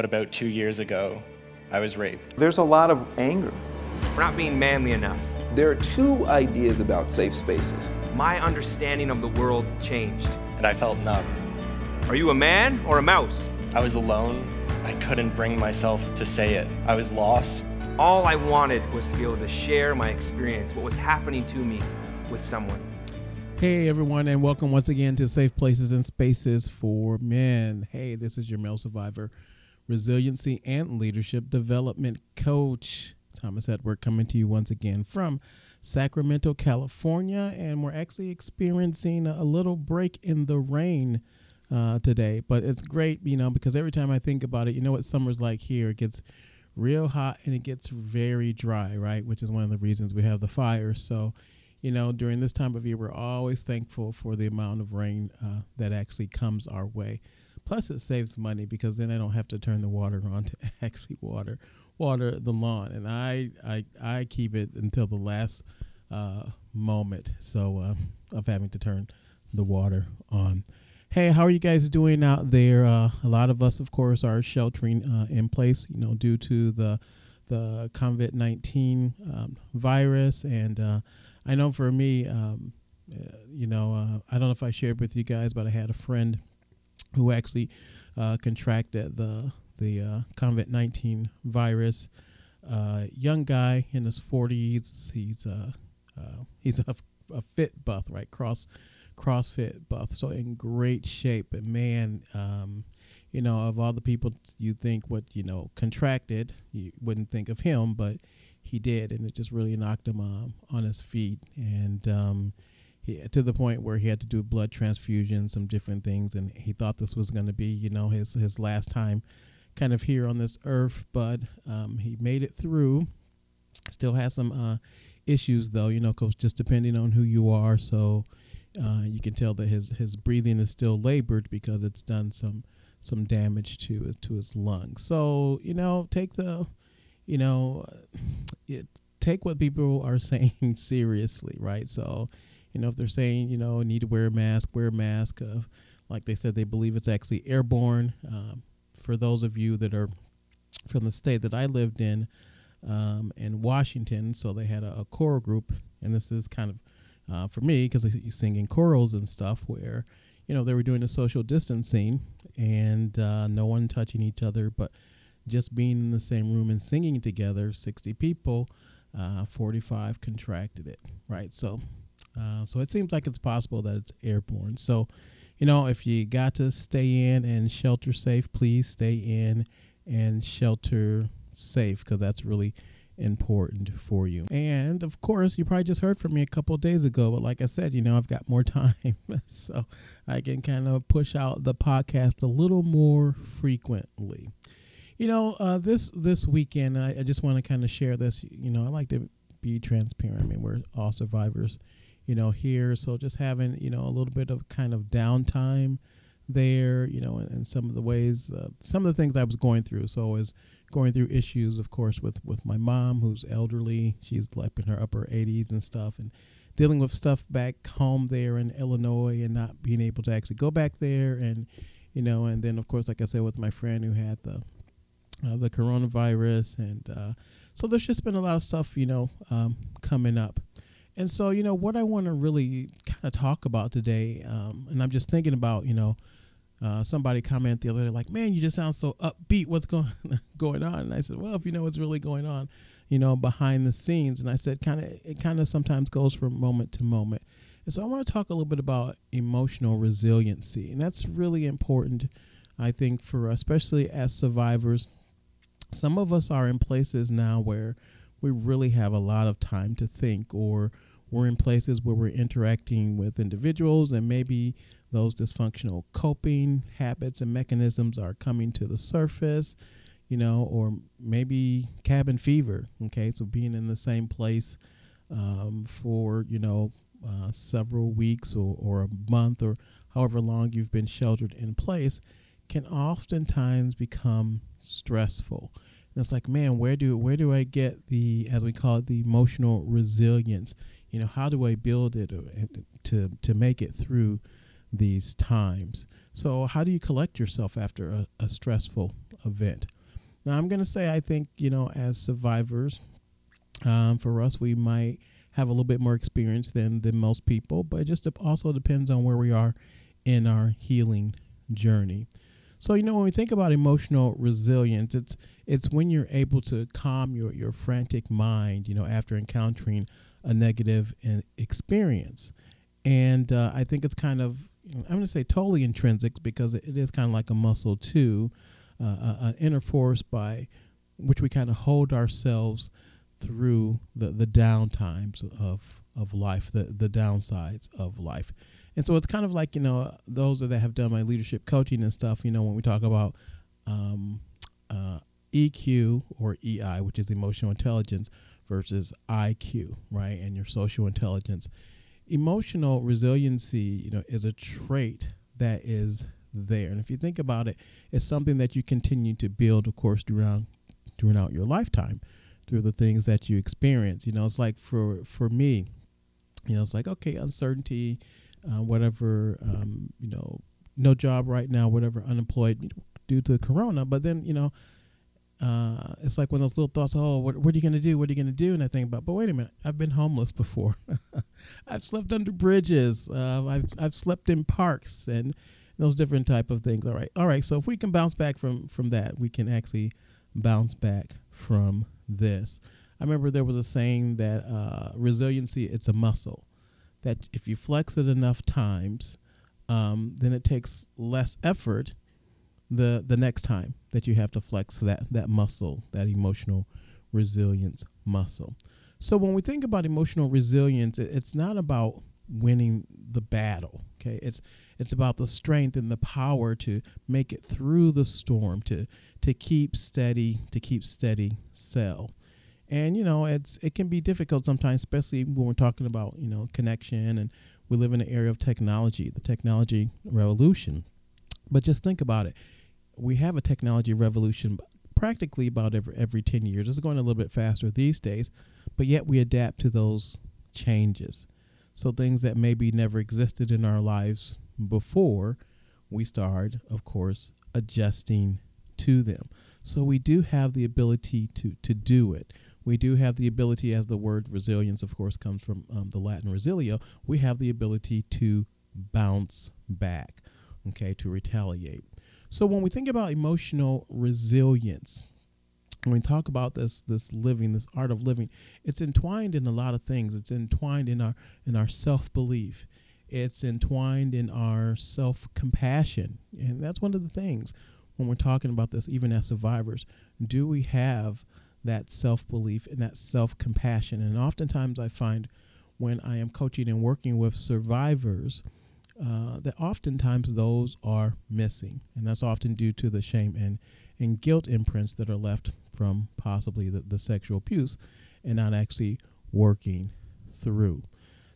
but about two years ago, I was raped. There's a lot of anger. For not being manly enough. There are two ideas about safe spaces. My understanding of the world changed. And I felt numb. Are you a man or a mouse? I was alone. I couldn't bring myself to say it. I was lost. All I wanted was to be able to share my experience, what was happening to me, with someone. Hey everyone, and welcome once again to Safe Places and Spaces for Men. Hey, this is your male survivor, resiliency and leadership development coach, Thomas Edward, coming to you once again from Sacramento, California. And we're actually experiencing a little break in the rain uh, today, but it's great, you know, because every time I think about it, you know what summer's like here. It gets real hot and it gets very dry, right? Which is one of the reasons we have the fire. So, you know, during this time of year, we're always thankful for the amount of rain uh, that actually comes our way. Plus, it saves money because then I don't have to turn the water on to actually water water the lawn, and I I, I keep it until the last uh, moment so uh, of having to turn the water on. Hey, how are you guys doing out there? Uh, a lot of us, of course, are sheltering uh, in place, you know, due to the the COVID nineteen um, virus, and uh, I know for me, um, uh, you know, I don't know if I shared with you guys, but I had a friend who actually uh, contracted the the uh, COVID nineteen virus. Uh, young guy in his forties. He's uh, uh, he's a, a fit buff, right? Cross CrossFit buff, so in great shape. And man, um, you know, of all the people you think would you know contracted, you wouldn't think of him, but he did, and it just really knocked him um, on his feet, and um, he, to the point where he had to do blood transfusions, some different things, and he thought this was going to be, you know, his his last time, kind of here on this earth. But um, he made it through. Still has some uh, issues though, you know, cause just depending on who you are. So uh, you can tell that his his breathing is still labored because it's done some some damage to to his lungs. So you know, take the you know, it, take what people are saying seriously, right? So, you know, if they're saying, you know, need to wear a mask, wear a mask. Of, like they said, they believe it's actually airborne. Um, for those of you that are from the state that I lived in, um, in Washington, so they had a, a choral group, and this is kind of uh, for me because you sing in chorals and stuff where, you know, they were doing a social distancing and uh, no one touching each other, but just being in the same room and singing together, 60 people, uh, 45 contracted it, right? So, uh, so it seems like it's possible that it's airborne. So, you know, if you got to stay in and shelter safe, please stay in and shelter safe because that's really important for you. And of course, you probably just heard from me a couple days ago, but like I said, you know, I've got more time, so I can kind of push out the podcast a little more frequently. You know, uh, this this weekend, I, I just want to kind of share this. You know, I like to be transparent. I mean, we're all survivors, you know, here. So just having you know a little bit of kind of downtime there, you know, and, and some of the ways, uh, some of the things I was going through. So I was going through issues, of course, with with my mom who's elderly. She's like in her upper 80s and stuff, and dealing with stuff back home there in Illinois and not being able to actually go back there and you know and then of course like I said with my friend who had the uh, the coronavirus, and uh, so there's just been a lot of stuff, you know, um, coming up. And so, you know, what I want to really kind of talk about today, um, and I'm just thinking about, you know, uh, somebody commented the other day, like, "Man, you just sound so upbeat. What's going going on?" And I said, "Well, if you know what's really going on, you know, behind the scenes." And I said, "Kind of, it kind of sometimes goes from moment to moment." And so I want to talk a little bit about emotional resiliency, and that's really important, I think, for especially as survivors some of us are in places now where we really have a lot of time to think, or we're in places where we're interacting with individuals and maybe those dysfunctional coping habits and mechanisms are coming to the surface, you know, or maybe cabin fever. Okay, so being in the same place um, for, you know, uh, several weeks or, or a month or however long you've been sheltered in place can oftentimes become stressful. And it's like, man, where do where do I get the as we call it the emotional resilience? You know, how do I build it to to make it through these times? So, how do you collect yourself after a, a stressful event. Now, I'm going to say, I think, you know, as survivors, um, for us, we might have a little bit more experience than, than most people, but it just also depends on where we are in our healing journey. So, you know, when we think about emotional resilience, it's it's when you're able to calm your, your frantic mind, you know, after encountering a negative experience. And uh, I think it's kind of, I'm going to say totally intrinsic because it is kind of like a muscle too, uh, an inner force by which we kind of hold ourselves through the, the down times of, of life, the, the downsides of life. And so it's kind of like, you know, those that have done my leadership coaching and stuff, you know, when we talk about um, uh, EQ or EI, which is emotional intelligence, versus IQ, right? And your social intelligence. Emotional resiliency, you know, is a trait that is there. And if you think about it, it's something that you continue to build, of course, throughout throughout your lifetime, through the things that you experience. You know, it's like for for me, you know, it's like okay, uncertainty, uh, whatever, um, you know, no job right now, whatever, unemployed due to Corona. But then, you know, uh, it's like when those little thoughts, oh, what, what are you going to do? What are you going to do? And I think about, but wait a minute, I've been homeless before. I've slept under bridges. Uh, I've, I've slept in parks and those different type of things. All right. All right. So if we can bounce back from, from that, we can actually bounce back from this. I remember there was a saying that uh, resiliency, it's a muscle that if you flex it enough times, um, then it takes less effort the the next time that you have to flex that that muscle, that emotional resilience muscle. So when we think about emotional resilience, it's not about winning the battle. Okay, it's it's about the strength and the power to make it through the storm, to to keep steady, to keep steady sail. And you know, it's it can be difficult sometimes, especially when we're talking about you know connection and we live in an area of technology, the technology revolution. But just think about it we have a technology revolution practically about every, every 10 years. It's going a little bit faster these days, but yet we adapt to those changes. So things that maybe never existed in our lives before, we start, of course, adjusting to them. So we do have the ability to, to do it. We do have the ability, as the word resilience, of course, comes from um, the Latin resilio, we have the ability to bounce back, okay, to retaliate. So when we think about emotional resilience, when we talk about this this living, this art of living, it's entwined in a lot of things. It's entwined in our in our self belief. It's entwined in our self compassion, and that's one of the things when we're talking about this. Even as survivors, do we have that self belief and that self compassion? And oftentimes, I find when I am coaching and working with survivors uh, that oftentimes those are missing, and that's often due to the shame and, and guilt imprints that are left from possibly the, the sexual abuse and not actually working through.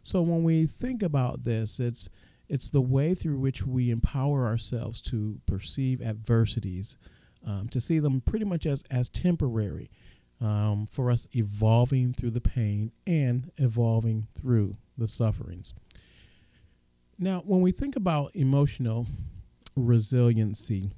So when we think about this, it's it's the way through which we empower ourselves to perceive adversities, um, to see them pretty much as as temporary, um, for us evolving through the pain and evolving through the sufferings. Now, when we think about emotional resiliency,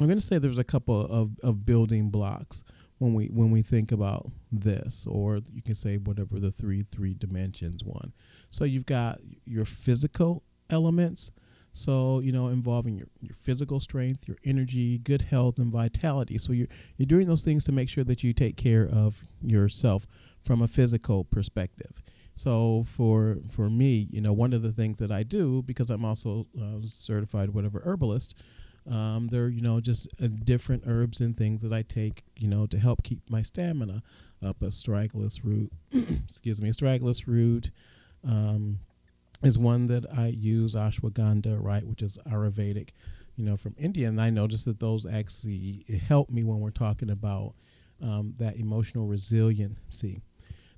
I'm going to say there's a couple of, of building blocks when we when we think about this, or you can say whatever the three three dimensions one. So you've got your physical elements, so you know involving your, your physical strength, your energy, good health, and vitality. So you're you're doing those things to make sure that you take care of yourself from a physical perspective. So for for me, you know, one of the things that I do because I'm also uh, certified whatever herbalist, um, there are you know just uh, different herbs and things that I take, you know, to help keep my stamina up. A astragalus root, excuse me, astragalus root. Um, is one that I use ashwagandha, right, which is Ayurvedic, you know, from India, and I noticed that those actually help me when we're talking about um, that emotional resiliency.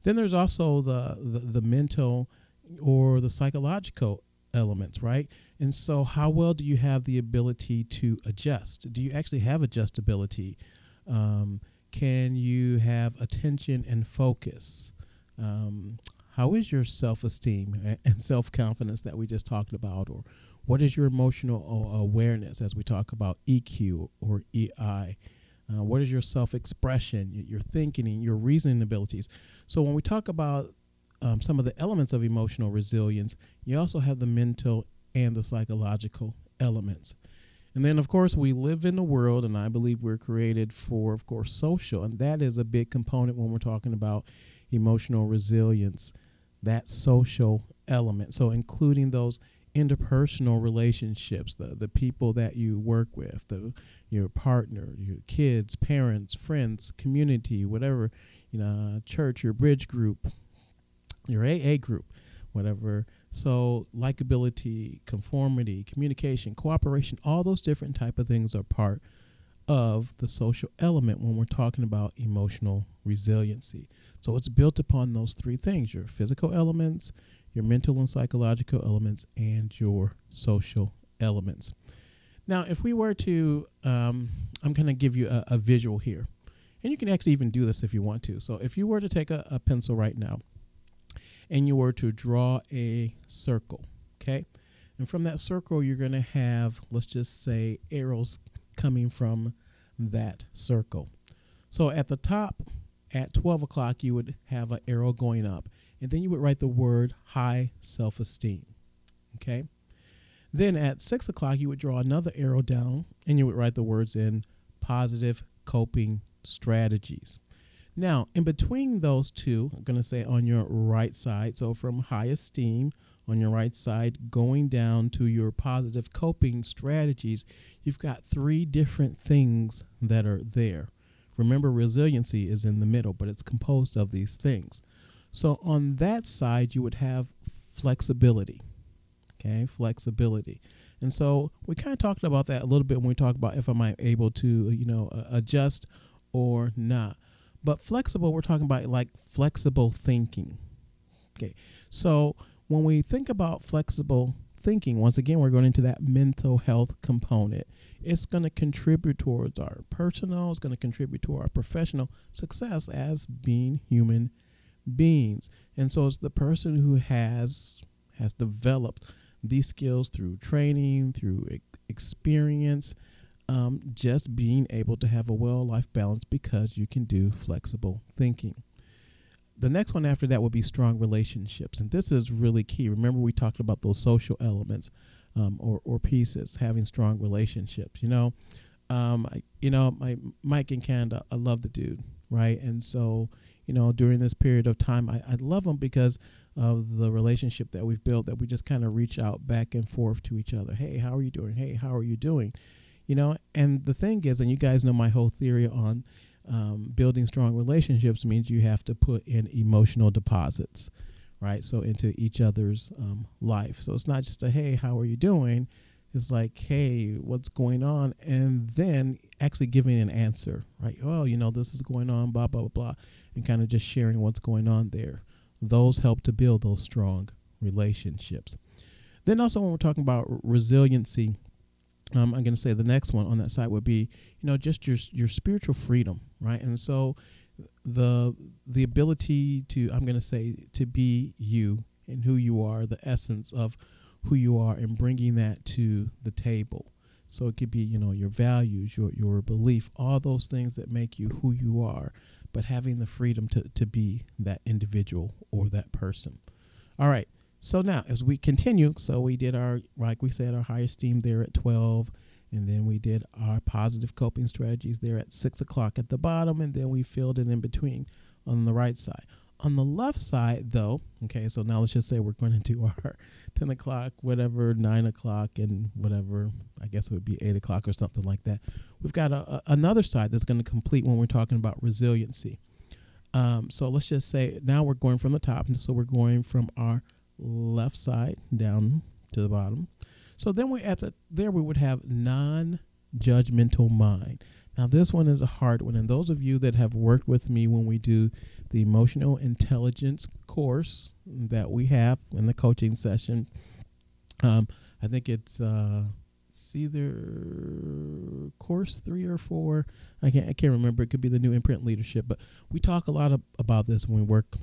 Then there's also the, the, the mental or the psychological elements, right? And so, how well do you have the ability to adjust? Do you actually have adjustability? Um, can you have attention and focus? Um, how is your self esteem and self confidence that we just talked about? Or what is your emotional awareness as we talk about EQ or EI? Uh, what is your self expression, your thinking, your reasoning abilities? So, when we talk about um, some of the elements of emotional resilience, you also have the mental and the psychological elements. And then, of course, we live in the world, and I believe we're created for, of course, social. And that is a big component when we're talking about emotional resilience, that social element. So, including those interpersonal relationships, the, the people that you work with, the, your partner, your kids, parents, friends, community, whatever, you know, church, your bridge group, your AA group, whatever so likability, conformity, communication, cooperation, all those different type of things are part of the social element when we're talking about emotional resiliency. So it's built upon those three things, your physical elements, your mental and psychological elements, and your social elements. Now, if we were to, um, I'm going to give you a, a, visual here. And you can actually even do this if you want to. So if you were to take a, a pencil right now and you were to draw a circle, okay? And from that circle, you're going to have, let's just say, arrows coming from that circle. So at the top, at 12 o'clock, you would have an arrow going up, and then you would write the word high self esteem, okay? Then at 6 o'clock, you would draw another arrow down, and you would write the words in positive coping strategies. Now, in between those two, I'm going to say on your right side, so from high esteem on your right side, going down to your positive coping strategies, you've got three different things that are there. Remember, resiliency is in the middle, but it's composed of these things. So on that side, you would have flexibility. Okay, flexibility. And so we kind of talked about that a little bit when we talked about if I'm able to, you know, adjust or not. But flexible, we're talking about like flexible thinking. Okay. So when we think about flexible thinking, once again, we're going into that mental health component. It's going to contribute towards our personal, it's going to contribute to our professional success as being human beings. And so it's the person who has has developed these skills through training, through experience, um, just being able to have a well life balance because you can do flexible thinking. The next one after that would be strong relationships. And this is really key. Remember, we talked about those social elements um, or, or pieces, having strong relationships. You know, um, I, you know, my Mike in Canada, I love the dude, right? And so, you know, during this period of time, I, I love them because of the relationship that we've built that we just kind of reach out back and forth to each other. Hey, how are you doing? Hey, how are you doing? you know and the thing is and you guys know my whole theory on um, building strong relationships means you have to put in emotional deposits right so into each other's um, life so it's not just a hey how are you doing it's like hey what's going on? And then actually giving an answer right? Oh you know this is going on blah blah blah blah and kind of just sharing what's going on there. Those help to build those strong relationships. Then also when we're talking about resiliency um, I'm going to say the next one on that side would be, you know, just your your spiritual freedom, right? And so the the ability to I'm going to say to be you and who you are, the essence of who you are, and bringing that to the table. So it could be, you know, your values, your your belief, all those things that make you who you are, but having the freedom to to be that individual or that person. All right. So now, as we continue, so we did our, like we said, our high esteem there at 12, and then we did our positive coping strategies there at 6 o'clock at the bottom, and then we filled it in between on the right side. On the left side, though, okay, so now let's just say we're going to do our 10 o'clock, whatever, 9 o'clock, and whatever, I guess it would be 8 o'clock or something like that. We've got a, a, another side that's going to complete when we're talking about resiliency. Um, so let's just say now we're going from the top, and so we're going from our left side down to the bottom. So then we at the there we would have non-judgmental mind. Now this one is a hard one, and those of you that have worked with me when we do the emotional intelligence course that we have in the coaching session, um, I think it's uh, it's either course three or four. I can't I can't remember. It could be the new imprint leadership, but we talk a lot of, about this when we work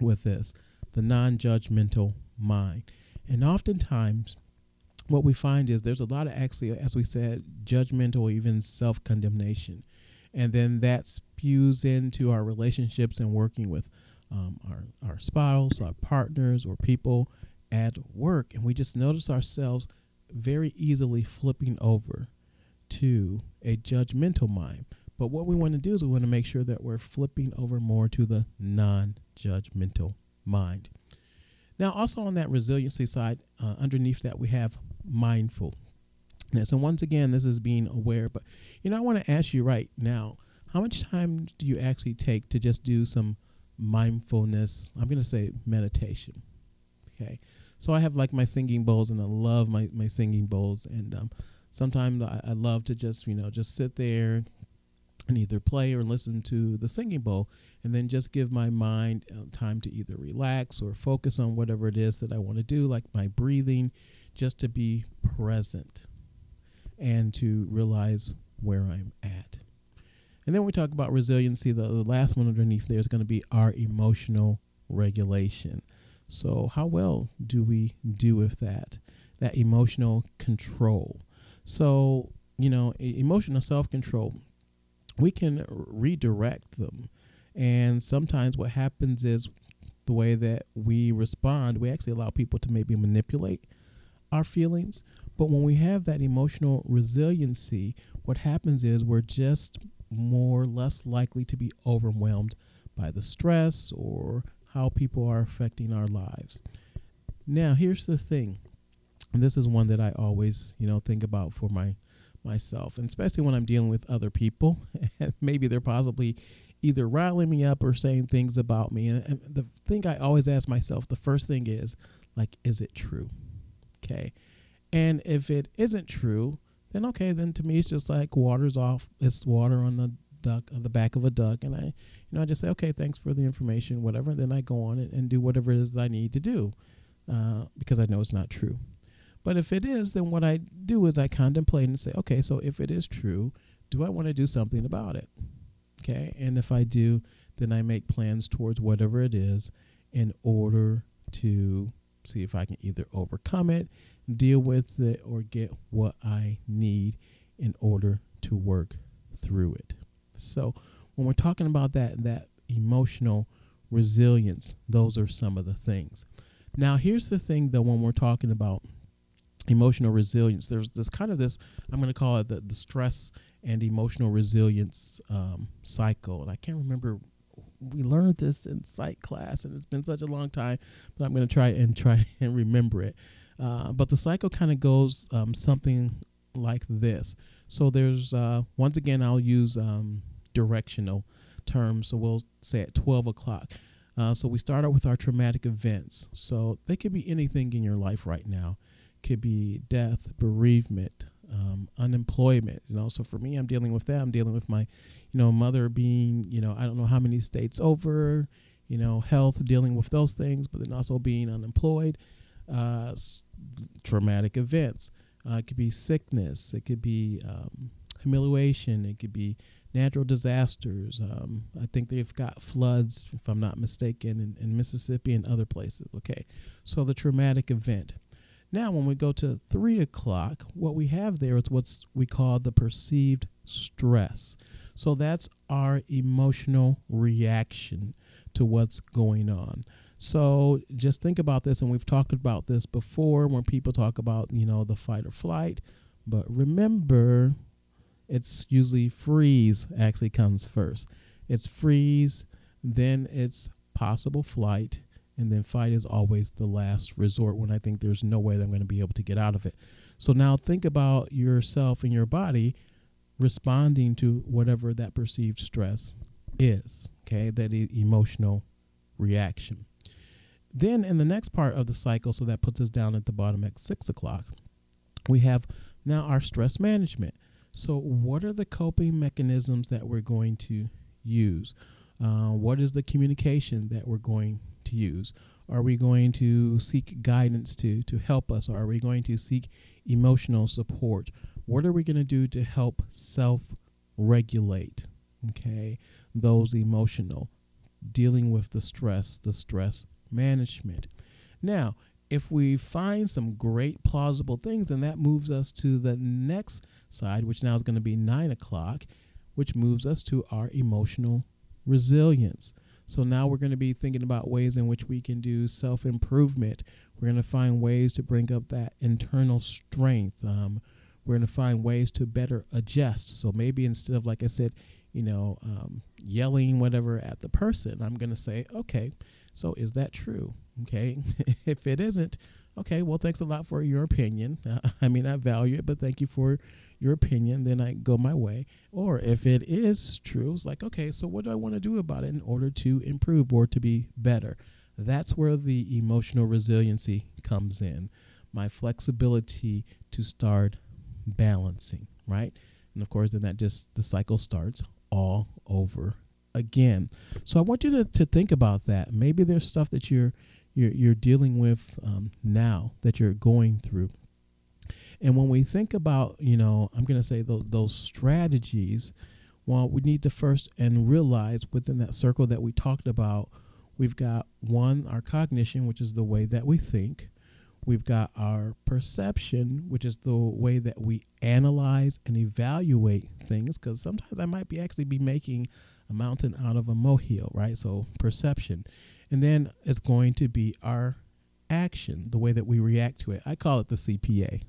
with this the non judgmental mind. And oftentimes, what we find is there's a lot of actually, as we said, judgment or even self condemnation. and then that spews into our relationships and working with um, our our spouse, our partners, or people at work, and we just notice ourselves very easily flipping over to a judgmental mind. But what we want to do is we want to make sure that we're flipping over more to the non-judgmental mind. Now, also on that resiliency side, uh, underneath that we have mindful. And so once again, this is being aware. But you know, I want to ask you right now, how much time do you actually take to just do some mindfulness? I'm going to say meditation. Okay, so I have like my singing bowls, and I love my my singing bowls, and um, sometimes I, I love to just you know just sit there and either play or listen to the singing bowl and then just give my mind uh, time to either relax or focus on whatever it is that I want to do, like my breathing, just to be present and to realize where I'm at. And then we talk about resiliency. The, the last one underneath there is going to be our emotional regulation. So, how well do we do with that? That emotional control. So, you know, emotional self control, we can redirect them. And sometimes what happens is the way that we respond, we actually allow people to maybe manipulate our feelings. But when we have that emotional resiliency, what happens is we're just more or less likely to be overwhelmed by the stress or how people are affecting our lives. Now, here's the thing. And this is one that I always, you know, think about for my myself, and especially when I'm dealing with other people. maybe they're possibly either riling me up or saying things about me. And, the thing I always ask myself, the first thing is, like, is it true? Okay. And if it isn't true, then okay, then to me it's just like water's off. It's water on the duck on the back of a duck, and I, you know, I just say okay, thanks for the information, whatever. Then I go on and, and do whatever it is that I need to do, uh, because I know it's not true. But if it is, then what I do is I contemplate and say, okay, so if it is true, do I want to do something about it? Okay, and if I do, then I make plans towards whatever it is in order to see if I can either overcome it, deal with it, or get what I need in order to work through it. So when we're talking about that that emotional resilience, those are some of the things. Now here's the thing though when we're talking about emotional resilience, there's this kind of this I'm going to call it the, the stress and emotional resilience um, cycle. And I can't remember we learned this in psych class, and it's been such a long time, but I'm going to try and try and remember it. Uh, but the cycle kind of goes um, something like this. So there's uh, once again I'll use um, directional terms. So we'll say at 12 o'clock. Uh, so we start out with our traumatic events. So they could be anything in your life right now. Could be death, bereavement, um, unemployment. You know, so for me, I'm dealing with that. I'm dealing with my, you know, mother being, you know, I don't know how many states over. You know, health, dealing with those things, but then also being unemployed. Uh, s- traumatic events. Uh, it could be sickness. It could be um, humiliation. It could be natural disasters. Um, I think they've got floods, if I'm not mistaken, in, in Mississippi and other places. Okay, so the traumatic event. Now, when we go to three o'clock, what we have there is what we call the perceived stress. So that's our emotional reaction to what's going on. So just think about this, and we've talked about this before when people talk about, you know, the fight or flight. But remember, it's usually freeze actually comes first. It's freeze, then it's possible flight, and then fight is always the last resort when I think there's no way that I'm going to be able to get out of it. So now think about yourself and your body responding to whatever that perceived stress is, okay? That emotional reaction. Then in the next part of the cycle, so that puts us down at the bottom at six o'clock, we have now our stress management. So, what are the coping mechanisms that we're going to use? Uh, what is the communication that we're going to use? Are we going to seek guidance to to help us? Are we going to seek emotional support? What are we going to do to help self regulate? Okay, those emotional, dealing with the stress, the stress management. Now, if we find some great plausible things, then that moves us to the next side, which now is going to be nine o'clock, which moves us to our emotional resilience. So now we're going to be thinking about ways in which we can do self improvement. We're going to find ways to bring up that internal strength. Um, we're going to find ways to better adjust. So maybe instead of, like I said, you know, um, yelling whatever at the person, I'm going to say, okay, so is that true? Okay. if it isn't, okay, well, thanks a lot for your opinion. Uh, I mean, I value it, but thank you for your opinion. Then I go my way. Or if it is true, it's like, okay, so what do I want to do about it in order to improve or to be better? That's where the emotional resiliency comes in. My flexibility to start balancing, right? And of course, then that just the cycle starts all over again. So I want you to, to think about that. Maybe there's stuff that you're you're, you're dealing with um, now that you're going through. And when we think about, you know, I'm going to say those, those strategies, well, we need to first and realize within that circle that we talked about, we've got one, our cognition, which is the way that we think. We've got our perception, which is the way that we analyze and evaluate things. Because sometimes I might be actually be making a mountain out of a molehill, right? So perception. And then it's going to be our action, the way that we react to it. I call it the CPA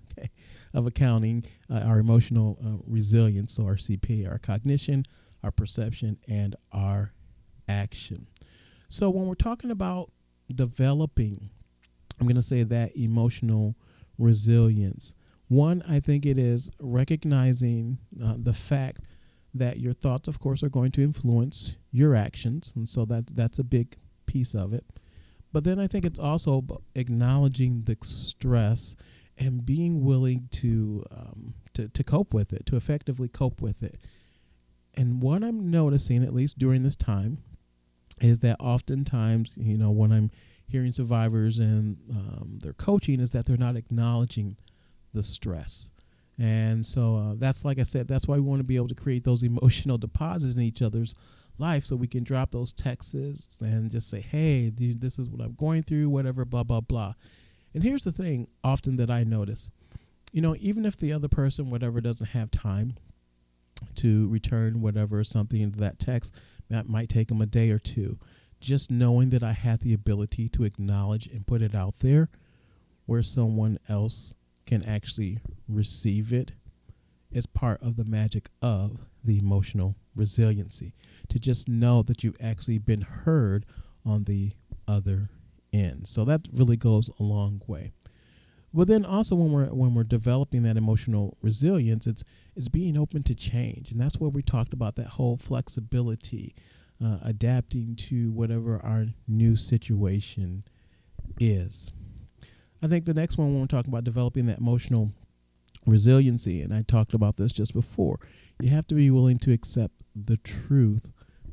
of accounting, uh, our emotional uh, resilience, so our CP, our cognition, our perception, and our action. So when we're talking about developing, I'm going to say that emotional resilience. One, I think it is recognizing uh, the fact that your thoughts, of course, are going to influence your actions, and so that's that's a big piece of it. But then I think it's also acknowledging the stress and being willing to um, to to cope with it, to effectively cope with it. And what I'm noticing, at least during this time, is that oftentimes, you know, when I'm hearing survivors and um, their coaching, is that they're not acknowledging the stress. And so uh, that's like I said, that's why we want to be able to create those emotional deposits in each other's life so we can drop those texts and just say, hey, dude, this is what I'm going through, whatever, blah, blah, blah. And here's the thing often that I notice you know, even if the other person, whatever, doesn't have time to return whatever something into that text, that might take them a day or two. Just knowing that I had the ability to acknowledge and put it out there where someone else can actually receive it is part of the magic of the emotional resiliency to just know that you've actually been heard on the other end. So that really goes a long way. But then also when we're when we're developing that emotional resilience, it's it's being open to change, and that's where we talked about that whole flexibility, uh, adapting to whatever our new situation is. I think the next one when we're talking about developing that emotional resiliency, and I talked about this just before, you have to be willing to accept the truth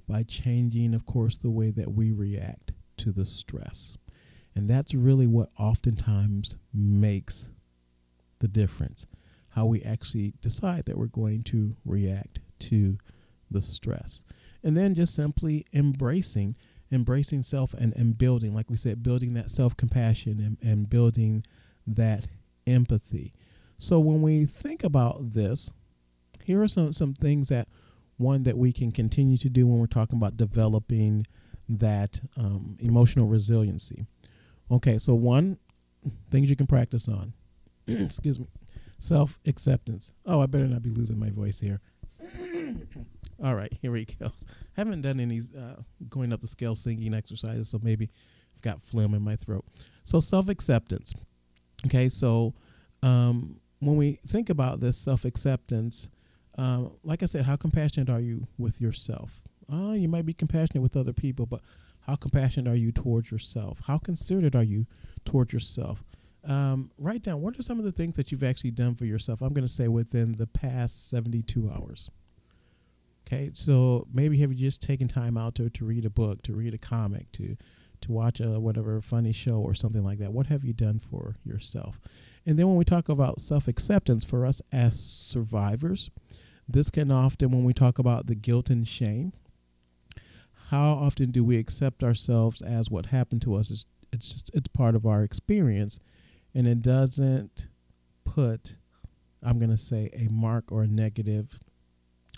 by changing, of course, the way that we react to the stress. And that's really what oftentimes makes the difference how we actually decide that we're going to react to the stress. And then just simply embracing embracing self and, and building, like we said, building that self compassion and, and building that empathy. So when we think about this, here are some, some things that one that we can continue to do when we're talking about developing that um, emotional resiliency. Okay, so one things you can practice on. Excuse me. Self acceptance. Oh, I better not be losing my voice here. All right, here we go. Haven't done any uh, going up the scale singing exercises, so maybe I've got phlegm in my throat. So self acceptance. Okay, so um, when we think about this self acceptance, um, like I said, how compassionate are you with yourself? Uh, you might be compassionate with other people, but how compassionate are you towards yourself? How considerate are you towards yourself? Um, write down what are some of the things that you've actually done for yourself. I'm going to say within the past 72 hours. Okay, so maybe have you just taken time out to, to read a book, to read a comic, to to watch a whatever funny show or something like that? What have you done for yourself? And then when we talk about self acceptance for us as survivors, this can often, when we talk about the guilt and shame, how often do we accept ourselves as what happened to us? is it's just, it's part of our experience. And it doesn't put, I'm going to say, a mark or a negative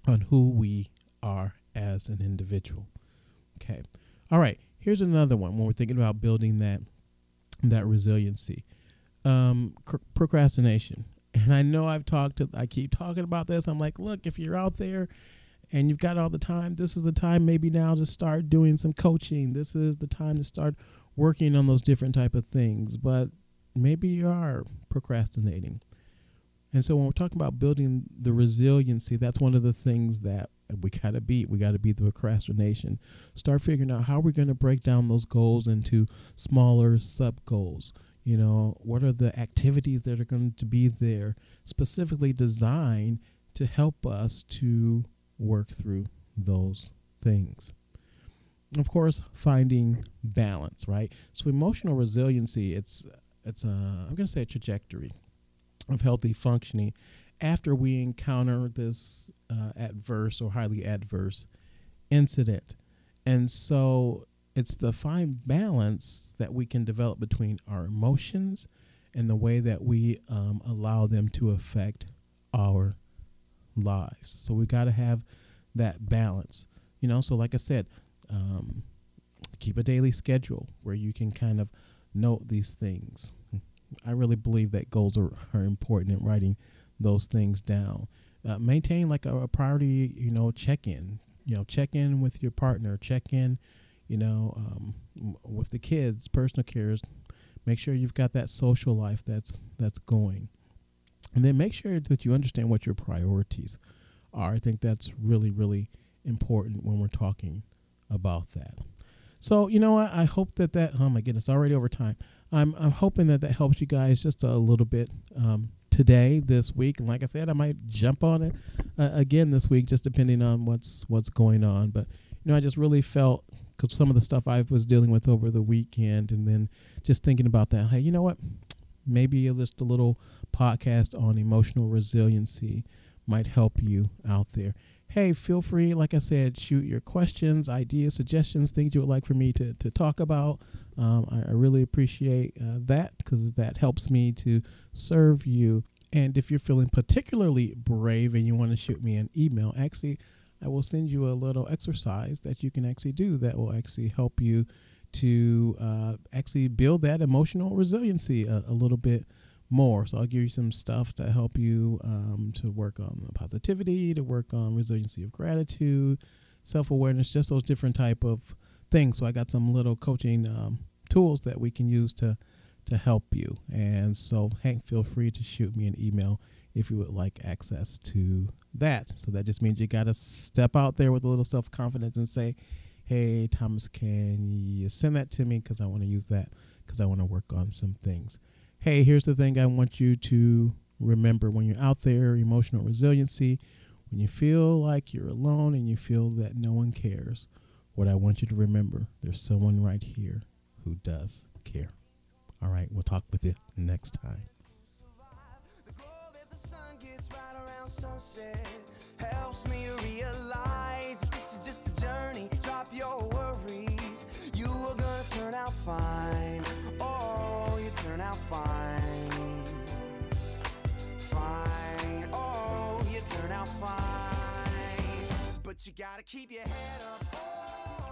on who we are as an individual. Okay. All right. Here's another one when we're thinking about building that that resiliency. Um, cr- procrastination. And I know I've talked to, I keep talking about this. I'm like, look, if you're out there and you've got all the time, this is the time maybe now to start doing some coaching. This is the time to start working on those different type of things. But maybe you are procrastinating. And so when we're talking about building the resiliency, that's one of the things that we got to beat. We got to beat the procrastination. Start figuring out how we're going to break down those goals into smaller sub goals. You know, what are the activities that are going to be there specifically designed to help us to work through those things? Of course, finding balance, right? So emotional resiliency, it's it's a I'm going to say a trajectory of healthy functioning after we encounter this uh, adverse or highly adverse incident. And so it's the fine balance that we can develop between our emotions and the way that we um, allow them to affect our lives. So we got to have that balance, you know. So, like I said, um, keep a daily schedule where you can kind of note these things. I really believe that goals are, are important in writing those things down. Uh, maintain like a, a priority, you know, check in. You know, check in with your partner. Check in, you know, um, with the kids. Personal cares. Make sure you've got that social life that's that's going, and then make sure that you understand what your priorities are. I think that's really really important when we're talking about that. So you know, I, I hope that that oh my goodness, already over time. I'm I'm hoping that that helps you guys just a little bit um, today, this week, and like I said, I might jump on it uh, again this week, just depending on what's what's going on. But you know, I just really felt because some of the stuff I was dealing with over the weekend, and then just thinking about that. Hey, you know what? Maybe just a little podcast on emotional resiliency might help you out there hey, feel free, like I said, shoot your questions, ideas, suggestions, things you would like for me to, to talk about. Um, I, I, really appreciate uh, that because that helps me to serve you. And if you're feeling particularly brave and you want to shoot me an email, actually, I will send you a little exercise that you can actually do that will actually help you to uh, actually build that emotional resiliency a, a little bit more. So I'll give you some stuff to help you um, to work on the positivity, to work on resiliency of gratitude, self awareness, just those different type of things. So I got some little coaching um, tools that we can use to to help you. And so, Hank, feel free to shoot me an email if you would like access to that. So that just means you got to step out there with a little self confidence and say, "Hey, Thomas, can you send that to me? Because I want to use that because I want to work on some things." hey, here's the thing I want you to remember when you're out there emotional resiliency, when you feel like you're alone and you feel that no one cares, what I want you to remember there's someone right here who does care. All right, we'll talk with you next time. helps me realize this is just a. Drop your worries. You are gonna turn out fine. Oh, you turn out fine. Fine. Oh, you turn out fine. But you gotta keep your head up. Oh.